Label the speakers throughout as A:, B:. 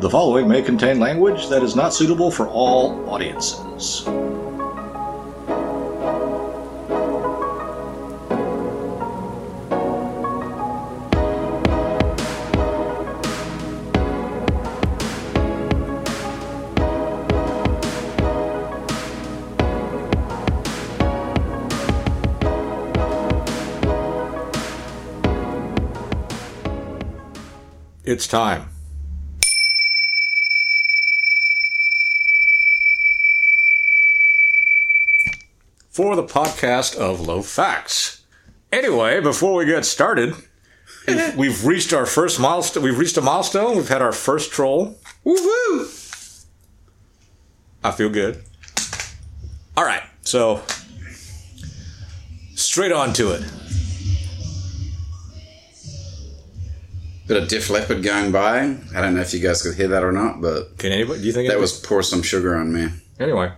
A: The following may contain language that is not suitable for all audiences. It's time. For the podcast of Low Facts. Anyway, before we get started, we've, we've reached our first milestone. We've reached a milestone. We've had our first troll.
B: Woohoo!
A: I feel good. All right, so straight on to it.
B: Bit of Def Leppard going by. I don't know if you guys could hear that or not, but
A: Can anybody? Do you think
B: that was pour some sugar on me.
A: anyway?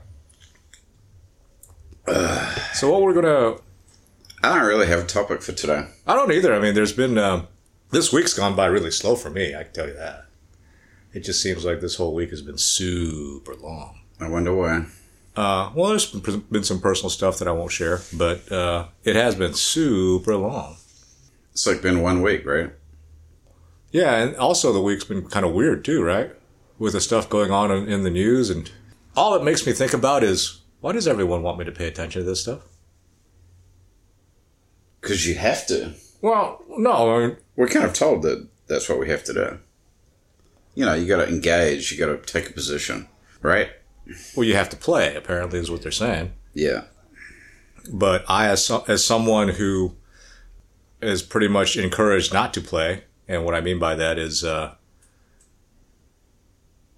A: So what we're gonna
B: I don't really have a topic for today.
A: I don't either. I mean, there's been um, this week's gone by really slow for me. I can tell you that. It just seems like this whole week has been super long.
B: I wonder why.
A: Uh, well, there's been been some personal stuff that I won't share, but uh, it has been super long.
B: It's like been one week, right?
A: Yeah, and also the week's been kind of weird too, right? With the stuff going on in, in the news, and all it makes me think about is why does everyone want me to pay attention to this stuff?
B: Because you have to.
A: Well, no, I mean,
B: We're kind of told that that's what we have to do. You know, you got to engage. You got to take a position, right?
A: well, you have to play. Apparently, is what they're saying.
B: Yeah.
A: but I, as so, as someone who is pretty much encouraged not to play, and what I mean by that is, uh,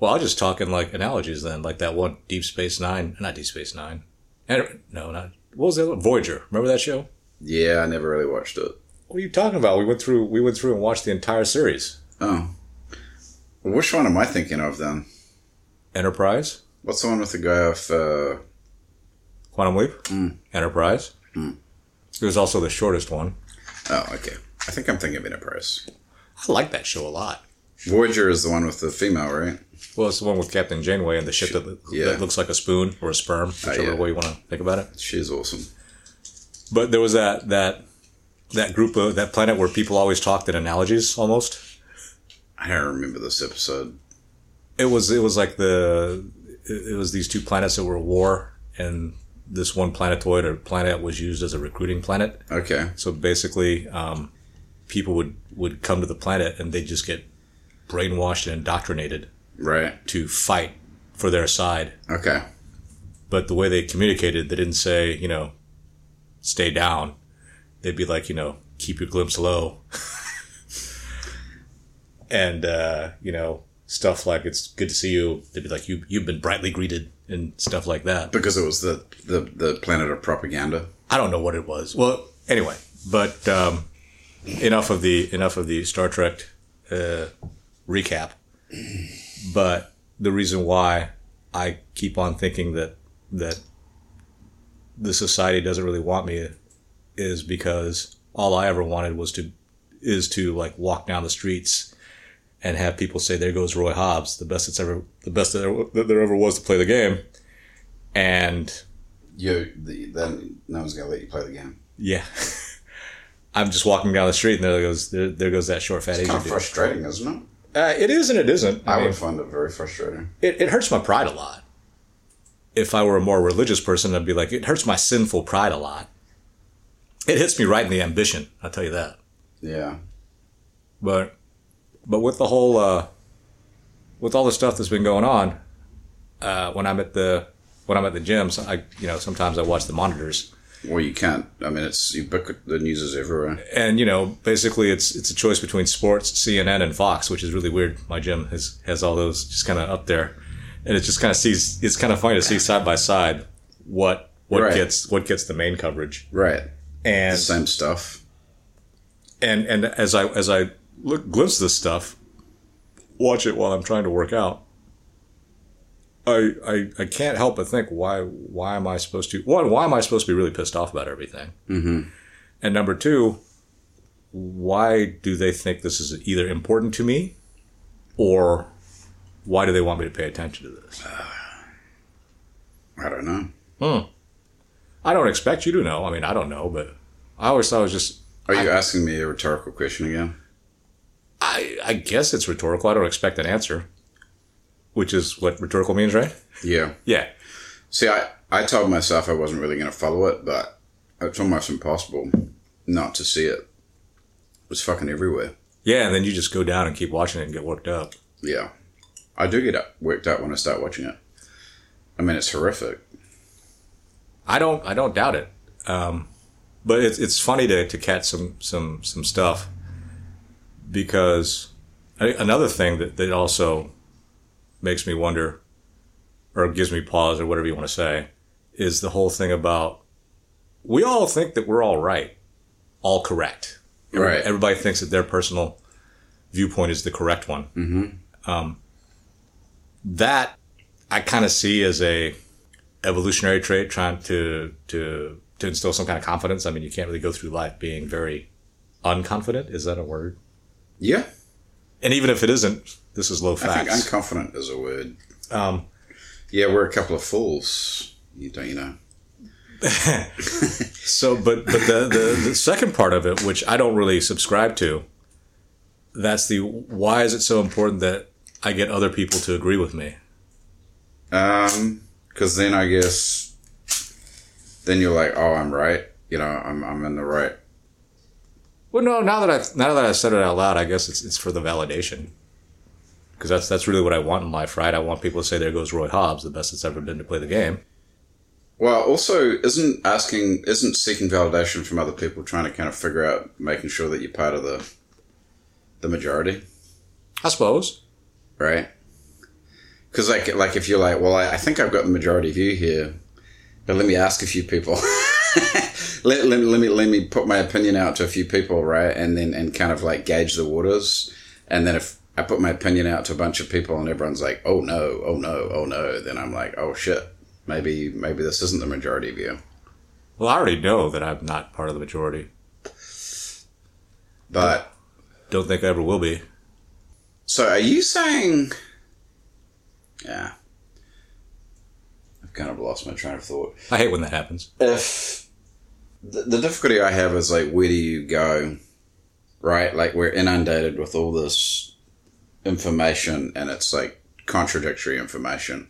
A: well, I'll just talk in like analogies then, like that one Deep Space Nine, not Deep Space Nine, and no, not what was that? one? Voyager. Remember that show?
B: Yeah, I never really watched it.
A: What are you talking about? We went through, we went through and watched the entire series.
B: Oh. Well, which one am I thinking of then?
A: Enterprise,
B: What's the one with the guy off? Uh,
A: Quantum Leap, Enterprise. It was also the shortest one.
B: oh, okay. I think I'm thinking of Enterprise.
A: I like that show a lot.
B: Voyager is the one with the female, right?
A: Well, it's the one with Captain Janeway and the ship that,
B: Yeah.
A: that looks like a spoon or a sperm, whichever
B: yeah.
A: way you want to think about it.
B: She's awesome.
A: But there was that that that group of that planet where people always talked in analogies almost.
B: I don't remember this episode.
A: It was it was like the it it was these two planets that were at war and this one planetoid or planet was used as a recruiting planet.
B: Okay.
A: So basically, um, people would would come to the planet and they just get brainwashed and indoctrinated
B: Right.
A: to fight for their side.
B: Okay.
A: But the way they communicated, they didn't say, you know, stay down. They'd be like, you know, keep your glimpse low. and, uh, you know, stuff like, it's good to see you. They'd be like, you, you've been brightly greeted and stuff like that.
B: Because it was the, the, the planet of propaganda.
A: I don't know what it was. Well, anyway, but, um, enough of the, enough of the Star Trek, uh, recap. But the reason why I keep on thinking that, that the society doesn't really want me is because all I ever wanted was to is to like walk down the streets and have people say there goes Roy Hobbs the best that's ever the best that there, that there ever was to play the game and
B: You, the, then no one's going to let you play the game.
A: yeah I'm just walking down the street and there goes there, there goes that short fat
B: It's
A: Asian
B: kind of
A: dude
B: frustrating, isn't it?
A: Uh, it is and it isn't
B: I,
A: I mean,
B: would find it very frustrating.
A: it, it hurts my pride a lot. If I were a more religious person, I'd be like, it hurts my sinful pride a lot. It hits me right in the ambition, I'll tell you that.
B: Yeah.
A: But, but with the whole, uh, with all the stuff that's been going on, uh, when I'm at the, when I'm at the gyms, I, you know, sometimes I watch the monitors
B: Well, you can't. I mean, it's ubiquitous. The news is everywhere.
A: and, you know, basically it's, it's a choice between sports, CNN and Fox, which is really weird. My gym has, has all those just kind of up there. And it just kind of sees, it's kind of funny to see side by side what, what
B: Right.
A: gets, what gets the main coverage.
B: Right.
A: And, the
B: Same stuff.
A: and, and as I, as I look, glimpse this stuff, watch it while I'm trying to work out, I, I, I can't help but think why why am I supposed to one why am I supposed to be really pissed off about everything mm-hmm. and number two why do they think this is either important to me or why do they want me to pay attention to this?
B: I don't know.
A: Hmm. I don't expect you to know. I mean, I don't know, but I always thought it was just.
B: Are you asking me a rhetorical question again?
A: I I guess it's rhetorical. I don't expect an answer, which is what rhetorical means, right?
B: Yeah.
A: Yeah.
B: See, I, I told myself I wasn't really going to follow it, but it's almost impossible not to see it. It was fucking everywhere.
A: Yeah, and then you just go down and keep watching it and get worked up.
B: Yeah. I do get up, worked up when I start watching it. I mean, it's horrific.
A: I don't I don't doubt it. Um, but it's it's funny to, to catch some some some stuff because another thing that, that also makes me wonder or gives me pause or whatever you want to say is the whole thing about we all think that we're all right, all correct.
B: Right.
A: Everybody thinks that their personal viewpoint is the correct one.
B: Mm-hmm.
A: Um, that I kind of see as a evolutionary trait, trying to to to instill some kind of confidence. I mean, you can't really go through life being very unconfident. Is that a word?
B: Yeah.
A: And even if it isn't, this is low
B: I think
A: facts.
B: unconfident is a word.
A: Um,
B: Yeah, we're a couple of fools. You don't, you know.
A: so, but but the, the the second part of it, which I don't really subscribe to, that's the why is it so important that I get other people to agree with me?
B: Um, because then I guess, then you're like, oh, I'm right. You know, I'm I'm in the right.
A: Well, no. Now that I now that I said it out loud, I guess it's it's for the validation. Because that's that's really what I want in life, right? I want people to say, "There goes Roy Hobbs, the best that's ever been to play the game."
B: Well, also, isn't asking, isn't seeking validation from other people trying to kind of figure out, making sure that you're part of the, the majority,
A: I suppose.
B: right? Because like, like if you're like, well, I, I think I've got the majority view here, but let me ask a few people. let, let, let me let me put my opinion out to a few people, right? And then and kind of like gauge the waters. And then if I put my opinion out to a bunch of people and everyone's like, oh no, oh no, oh no, then I'm like, oh shit, maybe maybe this isn't the majority view.
A: Well, I already know that I'm not part of the majority.
B: But
A: Don't think I ever will be.
B: so are you saying? Yeah, I've kind of lost my train of thought.
A: I hate when that happens.
B: if the, the difficulty I have is like, where do you go? Right? Like, we're inundated with all this information, and it's like contradictory information.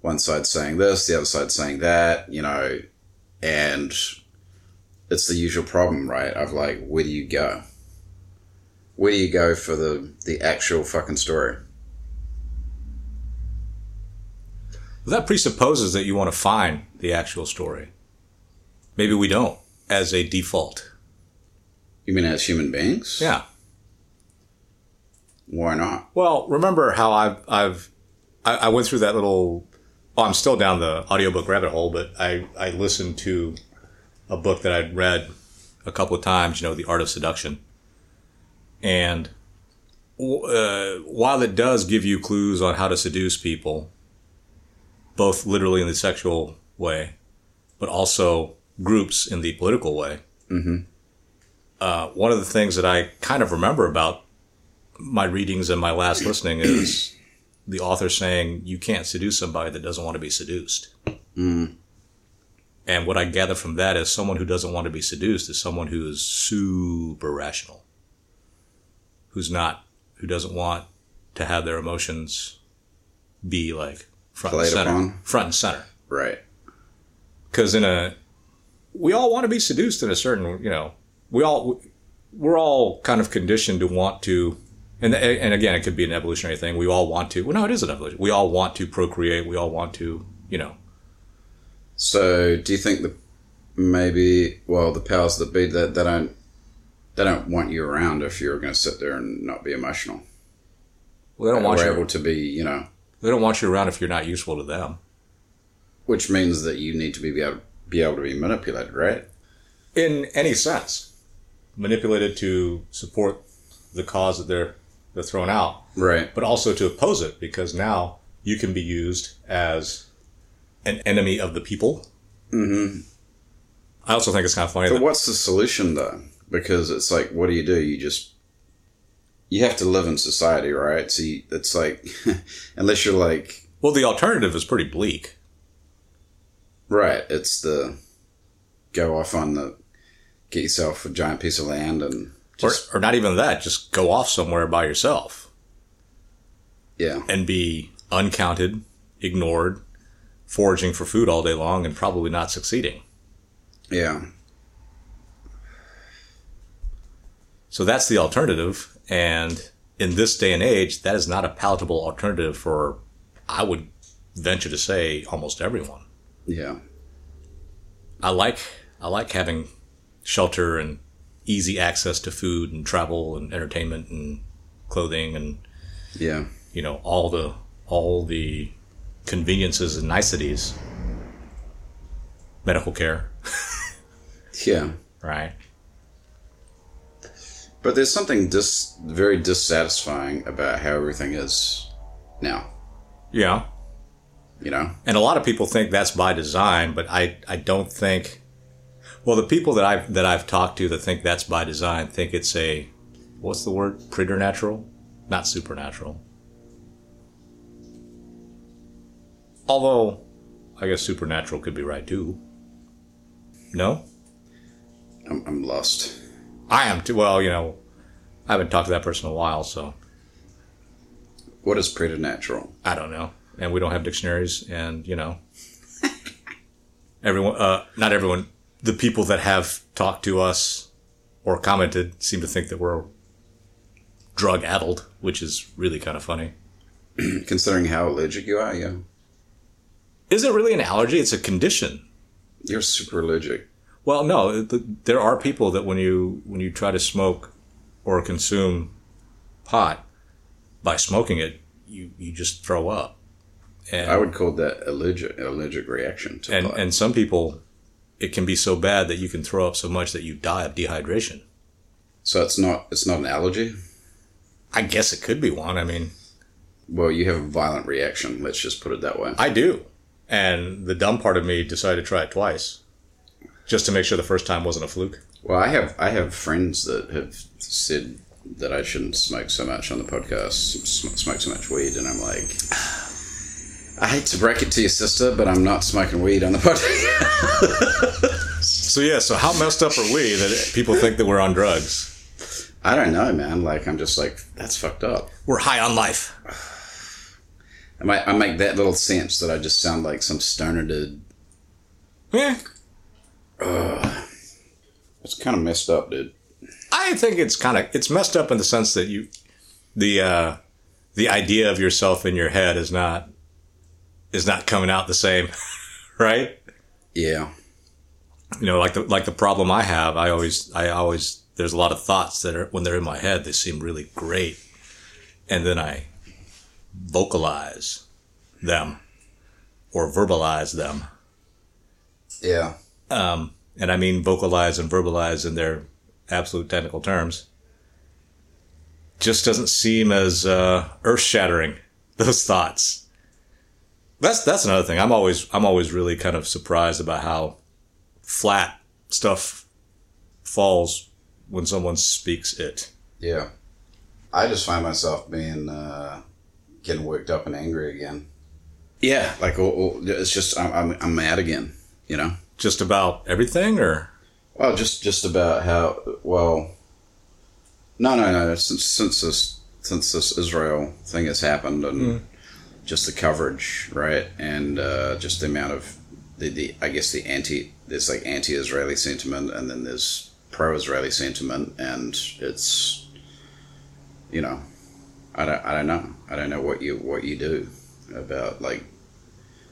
B: One side saying this, the other side saying that, you know, and it's the usual problem, right? Of like, where do you go? Where do you go for the the actual fucking story?
A: That presupposes that you want to find the actual story. Maybe we don't, as a default.
B: You mean as human beings?
A: Yeah.
B: Why not?
A: Well, remember how I've I've I, I went through that little. Oh, I'm still down the audiobook rabbit hole, but I I listened to a book that I'd read a couple of times. You know, The Art of Seduction, and uh, while it does give you clues on how to seduce people, both literally in the sexual way, but also groups in the political way.
B: Mm-hmm.
A: Uh, one of the things that I kind of remember about my readings and my last listening is the author saying you can't seduce somebody that doesn't want to be seduced.
B: Mm.
A: And what I gather from that is someone who doesn't want to be seduced is someone who is super rational, who's not, who doesn't want to have their emotions be like front
B: Played
A: and center,
B: upon.
A: front and center.
B: Right.
A: Because in a, we all want to be seduced in a certain, you know, we all, we're all kind of conditioned to want to and and again, it could be an evolutionary thing. We all want to. Well, no, it is an evolution. We all want to procreate. We all want to, you know.
B: So, do you think that maybe, well, the powers that be that they don't they don't want you around if you're going to sit there and not be emotional?
A: Well, they don't want you.
B: able to be, you know,
A: They don't want you around if you're not useful to them.
B: which means that you need to be able be able to be manipulated, right?
A: In any sense, manipulated to support the cause that they're they're throwing out,
B: Right.
A: but also to oppose it because now you can be used as an enemy of the people.
B: Mm-hmm.
A: I also think it's kind of funny
B: But what's the solution though? Because it's like, what do you do? You just you have to live in society, right? So you, it's like, unless you're like,
A: Well, the alternative is pretty bleak.
B: Right, it's the go off on the, get yourself a giant piece of land and
A: Or, or not even that, just go off somewhere by yourself
B: yeah,
A: and be uncounted, ignored, foraging for food all day long and probably not succeeding.
B: yeah,
A: So that's the alternative. And in this day and age, that is not a palatable alternative for, I would venture to say, almost everyone.
B: Yeah,
A: I like, I like having shelter and easy access to food and travel and entertainment and clothing and,
B: yeah,
A: you know, all the, all the conveniences and niceties. Medical care,
B: yeah.
A: right?
B: But there's something dis, very dissatisfying about how everything is now,
A: Yeah.
B: You know?
A: And a lot of people think that's by design, but I, I don't think. Well, the people that I've that I've talked to that think that's by design think it's a what's the word preternatural, not supernatural. Although, I guess supernatural could be right too. No,
B: I'm, I'm lost.
A: I am too. Well, you know, I haven't talked to that person in a while, so
B: What is preternatural?
A: I don't know. And we don't have dictionaries, and you know, everyone, uh, not everyone, the people that have talked to us or commented seem to think that we're drug addled, which is really kind of funny.
B: Considering how allergic you are, yeah.
A: Is it really an allergy? It's a condition.
B: You're super allergic.
A: Well, no, th- there are people that when you when you try to smoke or consume pot by smoking it, you you just throw up. And
B: I would call that allergic allergic reaction to
A: and and some people it can be so bad that you can throw up so much that you die of dehydration
B: so it's not it's not an allergy.
A: i guess it could be one i mean
B: Well, you have a violent reaction. Let's just put it that way.
A: i do and the dumb part of me decided to try it twice just to make sure the first time wasn't a fluke
B: Well, I have I have friends that have said that I shouldn't smoke so much on the podcast, sm- smoke so much weed, and I'm like, I hate to break it to your sister, but I'm not smoking weed on the podcast.
A: so yeah so how messed up are we that people think that we're on drugs
B: I don't know, man. Like, I'm just like, that's fucked up.
A: we're high on life
B: I might, I make that little sense that I just sound like some stoner dude.
A: yeah
B: It's kind of messed up, dude.
A: i think it's kind of it's messed up in the sense that you the uh the idea of yourself in your head is not is not coming out the same right?
B: Yeah,
A: you know like the like the problem i have i always i always there's a lot of thoughts that are when they're in my head they seem really great. And then i vocalize them or verbalize them.
B: Yeah,
A: um, and i mean vocalize and verbalize in their absolute technical terms. Just doesn't seem as uh, earth-shattering those thoughts that's that's another thing i'm always i'm always really kind of surprised about how flat stuff falls when someone speaks it
B: yeah. I just find myself being uh, getting worked up and angry again. Yeah, like all, all- it's just I'm, I'm I'm mad again. You know.
A: just about everything or
B: Well, just just about how well. No, no, no. Since since this since this Israel thing has happened and just the coverage, right, and uh, just the amount of the, the I guess the anti there's like anti-Israeli sentiment and then there's pro-Israeli sentiment and it's you know I don't I don't know. I don't know what you what you do about like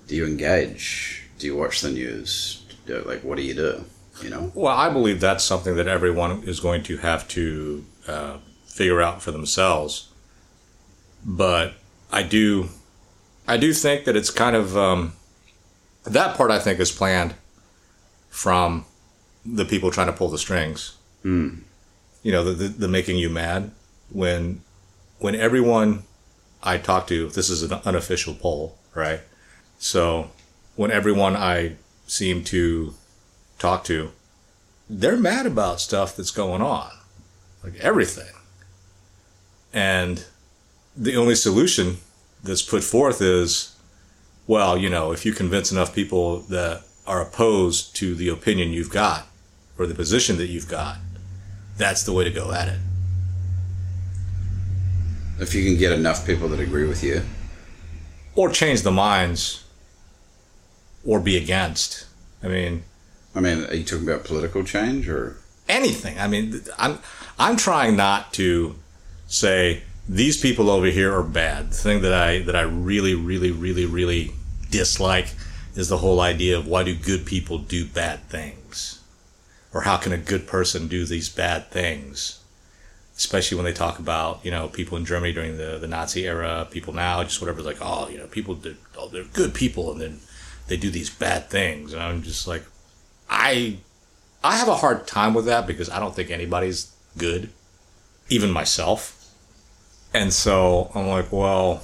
B: do you engage? Do you watch the news? Do, like what do you do you know?
A: Well, I believe that's something that everyone is going to have to uh, figure out for themselves. But I do, I do think that it's kind of um, that part. I think is planned from the people trying to pull the strings.
B: Mm.
A: You know, the, the the making you mad when when everyone I talk to. This is an unofficial poll, right? So when everyone I seem to talk to they're mad about stuff that's going on, like everything. And the only solution that's put forth is, well, you know, if you convince enough people that are opposed to the opinion you've got or the position that you've got, that's the way to go at it.
B: If you can get enough people that agree with you.
A: Or change the minds or be against. I mean,
B: I mean, are you talking about political change or
A: anything? I mean, I'm I'm trying not to say these people over here are bad. The thing that I that I really really really really dislike is the whole idea of why do good people do bad things? Or how can a good person do these bad things? Especially when they talk about, you know, people in Germany during the, the Nazi era, people now, just whatever, like, oh, you know, people, they're, oh, they're good people and then they do these bad things. And I'm just like, I, I have a hard time with that because I don't think anybody's good, even myself. And so I'm like, well,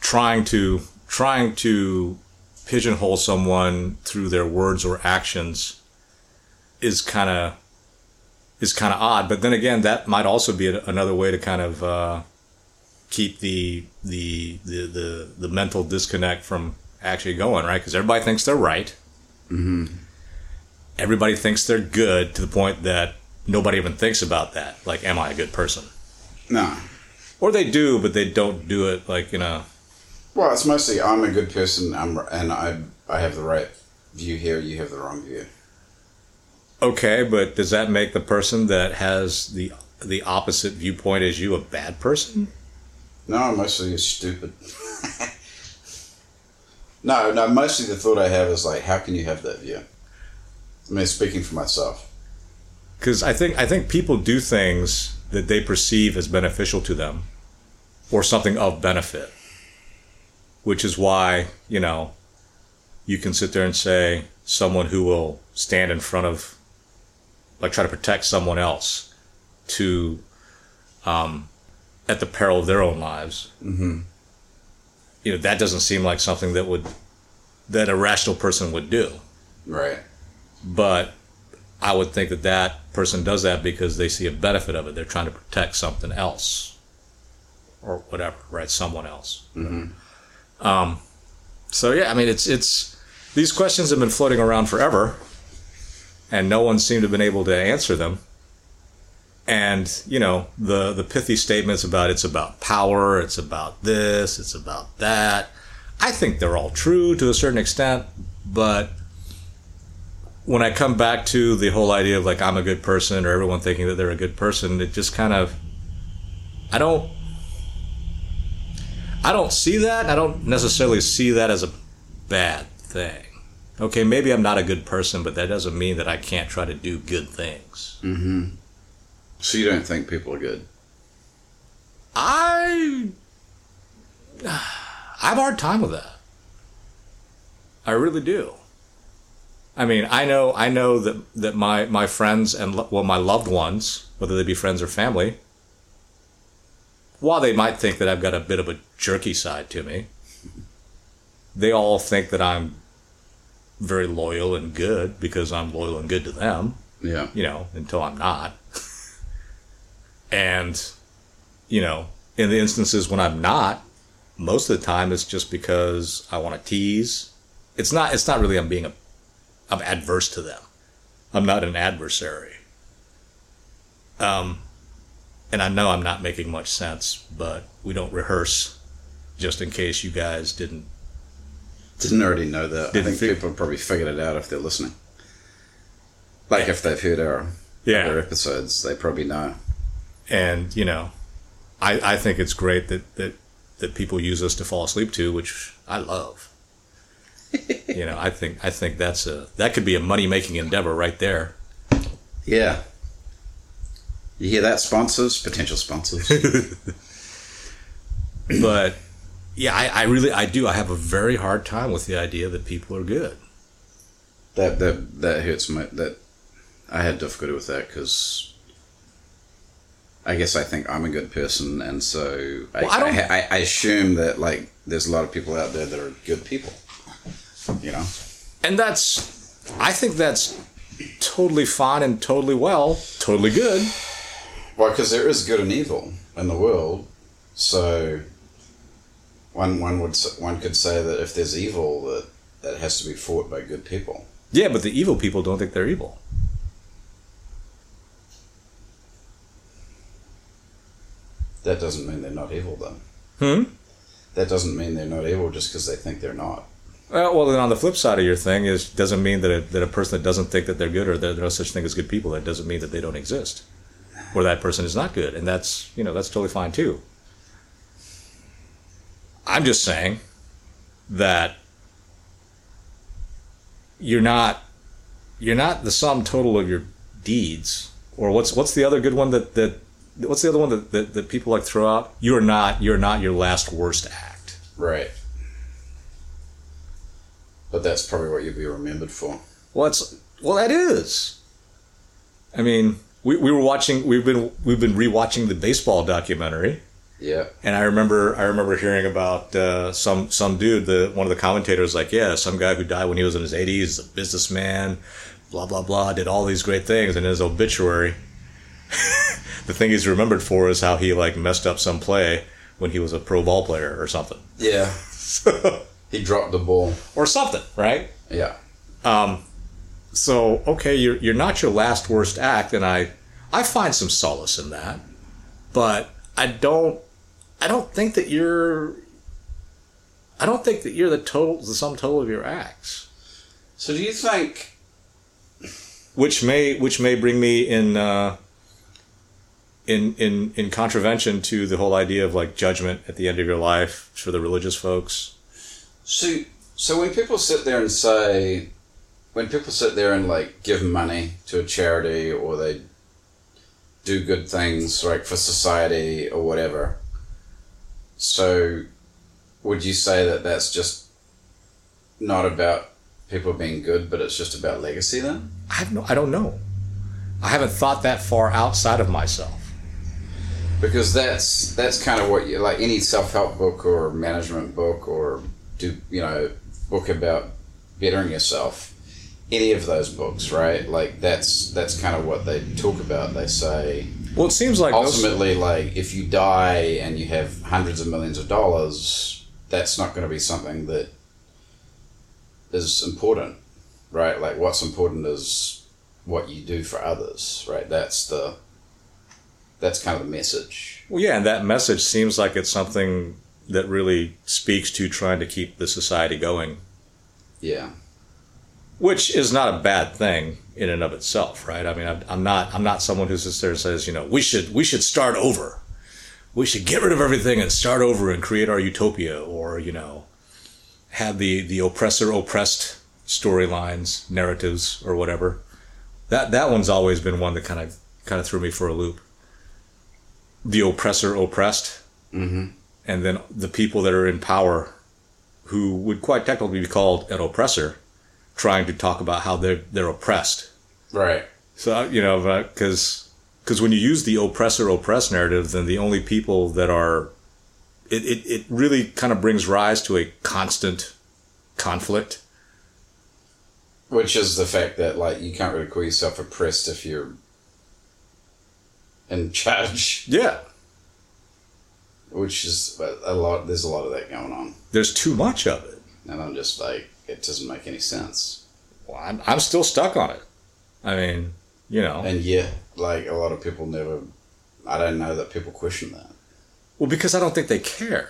A: trying to, trying to pigeonhole someone through their words or actions is kind of is kind of odd. But then again, that might also be another way to kind of uh, keep the, the the the the mental disconnect from actually going right because everybody thinks they're right.
B: Mm-hmm.
A: Everybody thinks they're good to the point that nobody even thinks about that. Like, am I a good person?
B: No.
A: Or they do, but they don't do it like you know.
B: Well, it's mostly I'm a good person, I'm, and I I have the right view here. You have the wrong view.
A: Okay, but does that make the person that has the the opposite viewpoint as you a bad person?
B: No, mostly it's stupid. no, no, mostly the thought I have is like, how can you have that view? I mean, speaking for myself.
A: Because I think I think people do things that they perceive as beneficial to them, or something of benefit. Which is why you know, you can sit there and say someone who will stand in front of, like, try to protect someone else, to, um, at the peril of their own lives.
B: Mm-hmm.
A: You know, that doesn't seem like something that would that a rational person would do.
B: Right.
A: But I would think that that person does that because they see a benefit of it. They're trying to protect something else or whatever, right? Someone else.
B: Mm-hmm.
A: Um, so yeah, I mean, it's it's these questions have been floating around forever, and no one seemed to have been able to answer them. And you know the the pithy statements about it's about power, it's about this, it's about that. I think they're all true to a certain extent, but when I come back to the whole idea of like I'm a good person or everyone thinking that they're a good person, it just kind of I don't I don't see that. I don't necessarily see that as a bad thing. Okay, maybe I'm not a good person, but that doesn't mean that I can't try to do good things.
B: Mm-hmm. So you don't think people are good?
A: I I have a hard time with that. I really do. I mean, I know I know that that my my friends and well my loved ones, whether they be friends or family, while they might think that I've got a bit of a jerky side to me, they all think that I'm very loyal and good because I'm loyal and good to them.
B: Yeah.
A: You know, until I'm not. and, you know, in the instances when I'm not, most of the time it's just because I want to tease. It's not. It's not really I'm being a. I'm adverse to them. I'm not an adversary. Um, and I know I'm not making much sense, but we don't rehearse just in case you guys didn't.
B: Didn't already know that. I think
A: fig-
B: people probably figured it out if they're listening. Like if they've heard our
A: Yeah.
B: other episodes, they probably know.
A: And you know, I I think it's great that that that people use us to fall asleep to, which I love. you know, I think I think that's a that could be a money making endeavor right there.
B: Yeah. You hear that, sponsors? Potential sponsors.
A: But yeah, I, I really I do. I have a very hard time with the idea that people are good.
B: that that that hurts my that. I had difficulty with that because I guess I think I'm a good person, and so I,
A: Well, I don't-
B: I, I, I assume that like there's a lot of people out there that are good people. You know.
A: And that's I think that's totally fine and totally well, totally good.
B: Well, because there is good and evil. in the world. So one one would one could say that if there's evil, that that has to be fought by good people.
A: Yeah, but the evil people don't think they're evil.
B: That doesn't mean they're not evil, though.
A: Hmm.
B: That doesn't mean they're not evil just because they think they're not.
A: Uh, well, then on the flip side of your thing is doesn't mean that a, that a person that doesn't think that they're good or that there's no such thing as good people. That doesn't mean that they don't exist, or that person is not good, and that's you know that's totally fine too. I'm just saying that you're not you're not the sum total of your deeds, or what's what's the other good one that that what's the other one that that, that people like throw out? You're not you're not your last worst act.
B: Right. But that's probably what you'll be remembered for.
A: Well, it's well that is. I mean, we, we were watching. We've been we've been rewatching the baseball documentary,
B: Yeah.
A: and I remember I remember hearing about uh, some some dude. The one of the commentators like, yeah, some guy who died when he was in his eighties, a businessman, blah blah blah, did all these great things, and in his obituary, the thing he's remembered for is how he like messed up some play when he was a pro ball player or something,
B: Yeah. He dropped the ball.
A: or something, right?
B: Yeah.
A: Um, so okay, you're you're not your last worst act, and I I find some solace in that, but I don't I don't think that you're I don't think that you're the total the sum total of your acts,
B: So do you think
A: which may which may bring me in uh, in in in contravention to the whole idea of like judgment at the end of your life for the religious folks.
B: so so when people sit there and say when people sit there and like give money to a charity or they do good things like for society or whatever so would you say that that's just not about people being good but it's just about legacy then
A: I have no I don't know. I haven't thought that far outside of myself.
B: because that's that's kind of what you like any self-help book or management book or do you know book about bettering yourself any of those books right? Like that's that's kind of what they talk about. They say
A: Well, it seems like those-
B: ultimately like if you die and you have hundreds of millions of dollars that's not going to be something that is important right? Like what's important is what you do for others right? That's the that's kind of the message.
A: Well, yeah, and that message seems like it's something that really speaks to trying to keep the society going,
B: yeah
A: which is not a bad thing in and of itself, right? I mean, I'm, I'm not I'm not someone who sits there and says, you know, we should we should start over, we should get rid of everything and start over and create our utopia, or you know, have the the oppressor oppressed storylines, narratives, or whatever. That that one's always been one that kind of kind of threw me for a loop. The oppressor oppressed.
B: mm-hmm.
A: and then the people that are in power who would quite technically be called an oppressor trying to talk about how they're they're oppressed.
B: Right.
A: So uh, you know uh, because because when you use the oppressor oppressed narrative then the only people that are it, it, it really kind of brings rise to a constant conflict.
B: Which is the fact that like you can't really call yourself oppressed if you're in charge.
A: Yeah.
B: Which is a lot there's a lot of that going on.
A: There's too much of it.
B: And i'm just like it doesn't make any sense
A: well, I'm, I'm still stuck on it i mean you know
B: and yet like a lot of people never i don't know that people question that
A: Well, because I don't think they care.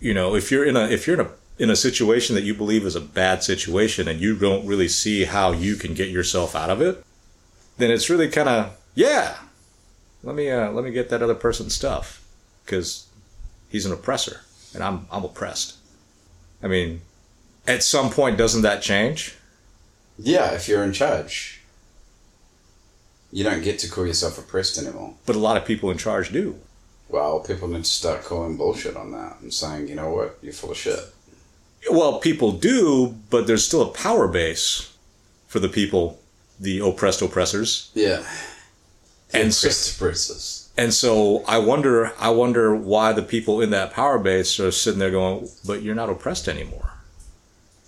A: You know, if you're in a if you're in a in a situation that you believe is a bad situation and you don't really see how you can get yourself out of it, then it's really kind of yeah. Let me uh, let me get that other person's stuff because he's an oppressor and I'm I'm oppressed. I mean, at some point, doesn't that change?
B: yeah if you're in charge you don't get to call yourself oppressed anymore
A: But a lot of people in charge do.
B: well people need to start calling bullshit on that and saying you know what you're full of shit
A: Well, people do, but there's still a power base for the people, the oppressed oppressors.
B: yeah
A: And so,
B: oppressed oppressors
A: and so I wonder, I wonder why the people in that power base are sitting there going, "But you're not oppressed anymore."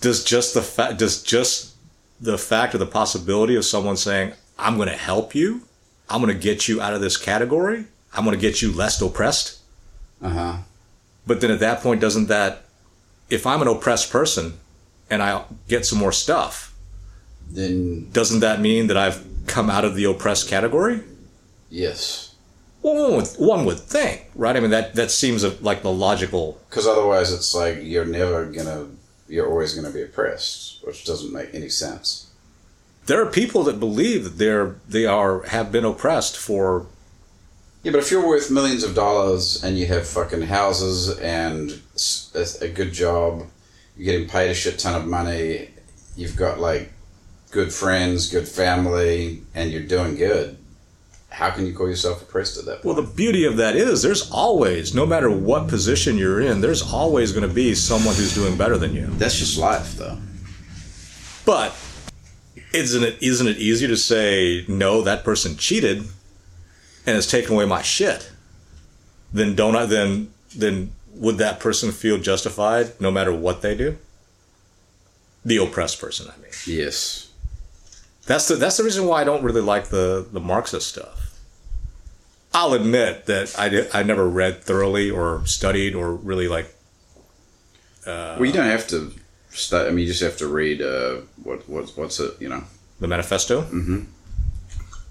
A: Does just the fact, does just the fact or the possibility of someone saying, "I'm going to help you," I'm going to get you out of this category. I'm going to get you less oppressed.
B: Uh huh.
A: But then at that point, doesn't that, if I'm an oppressed person and I get some more stuff,
B: Then
A: doesn't that mean that I've come out of the oppressed category?
B: yes,
A: Well, one would, one would think, right? I mean, that, that seems like the logical.
B: because otherwise it's like you're never gonna. You're always gonna be oppressed, which doesn't make any sense.
A: There are people that believe that they're they are have been oppressed for
B: Yeah, but if you're worth millions of dollars and you have fucking houses and a good job, you're getting paid a shit ton of money, you've got like good friends, good family, and you're doing good, how can you call yourself oppressed at that point?
A: Well, the beauty of that is there's always, no matter what position you're in, there's always going to be someone who's doing better than you.
B: That's just life, though.
A: But isn't it isn't it easier to say no, that person cheated and has taken away my shit? Then don't I then then would that person feel justified no matter what they do? The oppressed person, I mean.
B: Yes.
A: That's the that's the reason why I don't really like the the Marxist stuff. I'll admit that I did, I never read thoroughly or studied or really like
B: well, you don't have to. Stu- I mean, you just have to read. Uh, what what what's it? You know,
A: the manifesto. Mm-hmm.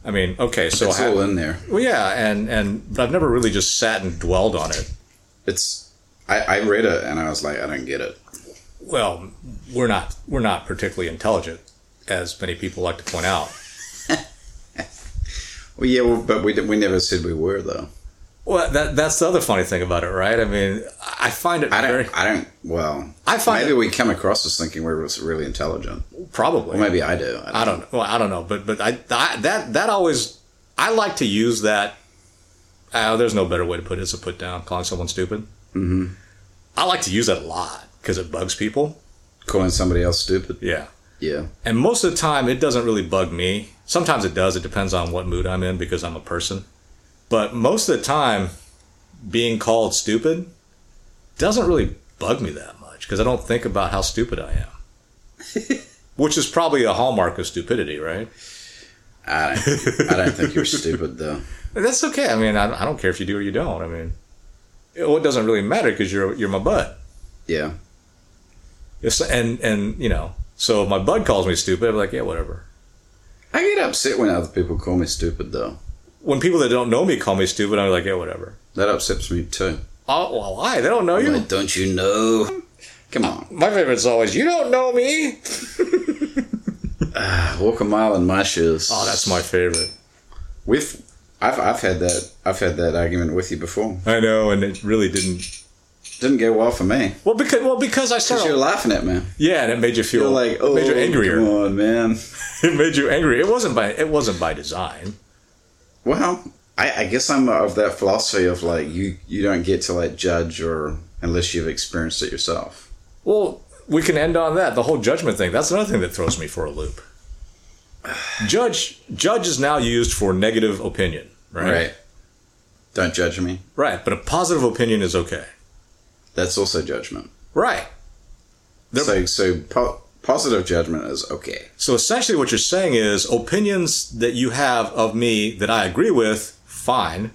A: I mean, okay, so
B: it's
A: I-
B: all in there.
A: well, yeah, and and but I've never really just sat and dwelled on it.
B: It's. I, I read it and I was like, I don't get it.
A: Well, we're not we're not particularly intelligent, as many people like to point out.
B: Well, yeah, well, but we we never said we were though.
A: Well, that that's the other funny thing about it, right? I mean, I find it
B: I don't.
A: very
B: I don't. Well,
A: I find
B: maybe
A: it-
B: we come across as thinking we're really intelligent.
A: probably.
B: Or maybe I do. I don't,
A: I don't know. Well, I don't know, but but I, I that that always I like to use that. Uh, there's no better way to put it. It's a put down, calling someone stupid. Mm-hmm. I like to use that a lot because it bugs people.
B: Calling somebody else stupid.
A: Yeah,
B: Yeah.
A: and most of the time it doesn't really bug me. Sometimes it does. It depends on what mood I'm in because I'm a person. But most of the time, being called stupid doesn't really bug me that much because I don't think about how stupid I am. Which is probably a hallmark of stupidity, right?
B: I don't. I don't think you're stupid though.
A: That's okay. I mean, I, I don't care if you do or you don't. I mean, it, well, it doesn't really matter because you're you're my butt.
B: Yeah.
A: It's, and and you know, so if my bud calls me stupid, I'm like, yeah, whatever.
B: I get upset when other people call me stupid though.
A: When people that don't know me call me stupid, I'm like, yeah, whatever.
B: That upsets me too.
A: Oh, well, why? They don't know you.
B: Like, don't you know? Come on.
A: My favorite's always, you don't know me.
B: Ah, Walk a mile in my shoes.
A: Oh, that's my favorite.
B: We've. I've, I've had that I've had that argument with you before.
A: I know, and it really didn't.
B: Didn't go well for me.
A: Well, because well, because I
B: Because you're laughing at me.
A: Yeah, and it made you feel
B: You're like, oh,
A: made you oh, angrier.
B: come on, man.
A: It made you angry. It wasn't by it wasn't by design.
B: Well, I, I guess I'm of that philosophy of like you you don't get to like judge or unless you've experienced it yourself.
A: Well, we can end on that. The whole judgment thing. That's another thing that throws me for a loop. Judge judge is now used for negative opinion, right?
B: Right. Don't judge me.
A: Right, but a positive opinion is okay.
B: That's also judgment.
A: Right. There-
B: so so po- positive judgment is okay.
A: So essentially what you're saying is opinions that you have of me that I agree with, fine.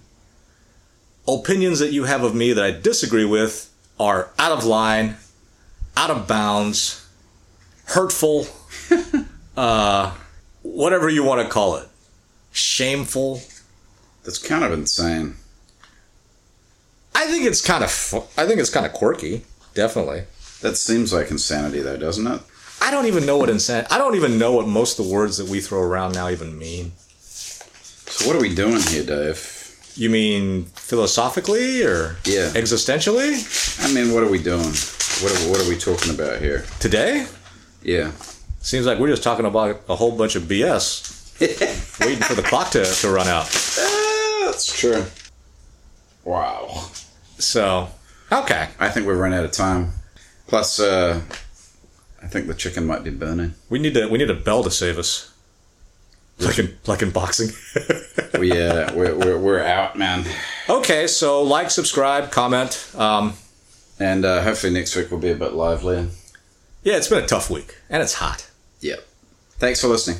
A: Opinions that you have of me that I disagree with are out of line, out of bounds, hurtful, uh, whatever you want to call it. Shameful.
B: That's kind of insane.
A: I think it's kind of fu- I think it's kind of quirky, definitely.
B: That seems like insanity though, doesn't it?
A: I don't even know what insane. I don't even know what most of the words that we throw around now even mean.
B: So what are we doing here, Dave?
A: You mean philosophically or
B: Yeah.
A: existentially?
B: I mean, what are we doing? What are, what are we talking about here?
A: Today?
B: Yeah.
A: Seems like we're just talking about a whole bunch of BS, waiting for the clock to, to run out.
B: That's true. Wow.
A: So, okay.
B: I think we've run out of time. Plus, uh, I think the chicken might be burning.
A: We need to we need a bell to save us. Like in like in boxing.
B: We uh, we're, we're we're out, man.
A: okay, so like, subscribe, comment. Um,
B: And uh, hopefully next week will be a bit livelier.
A: yeah, it's been a tough week and it's hot.
B: Yep. Thanks for listening.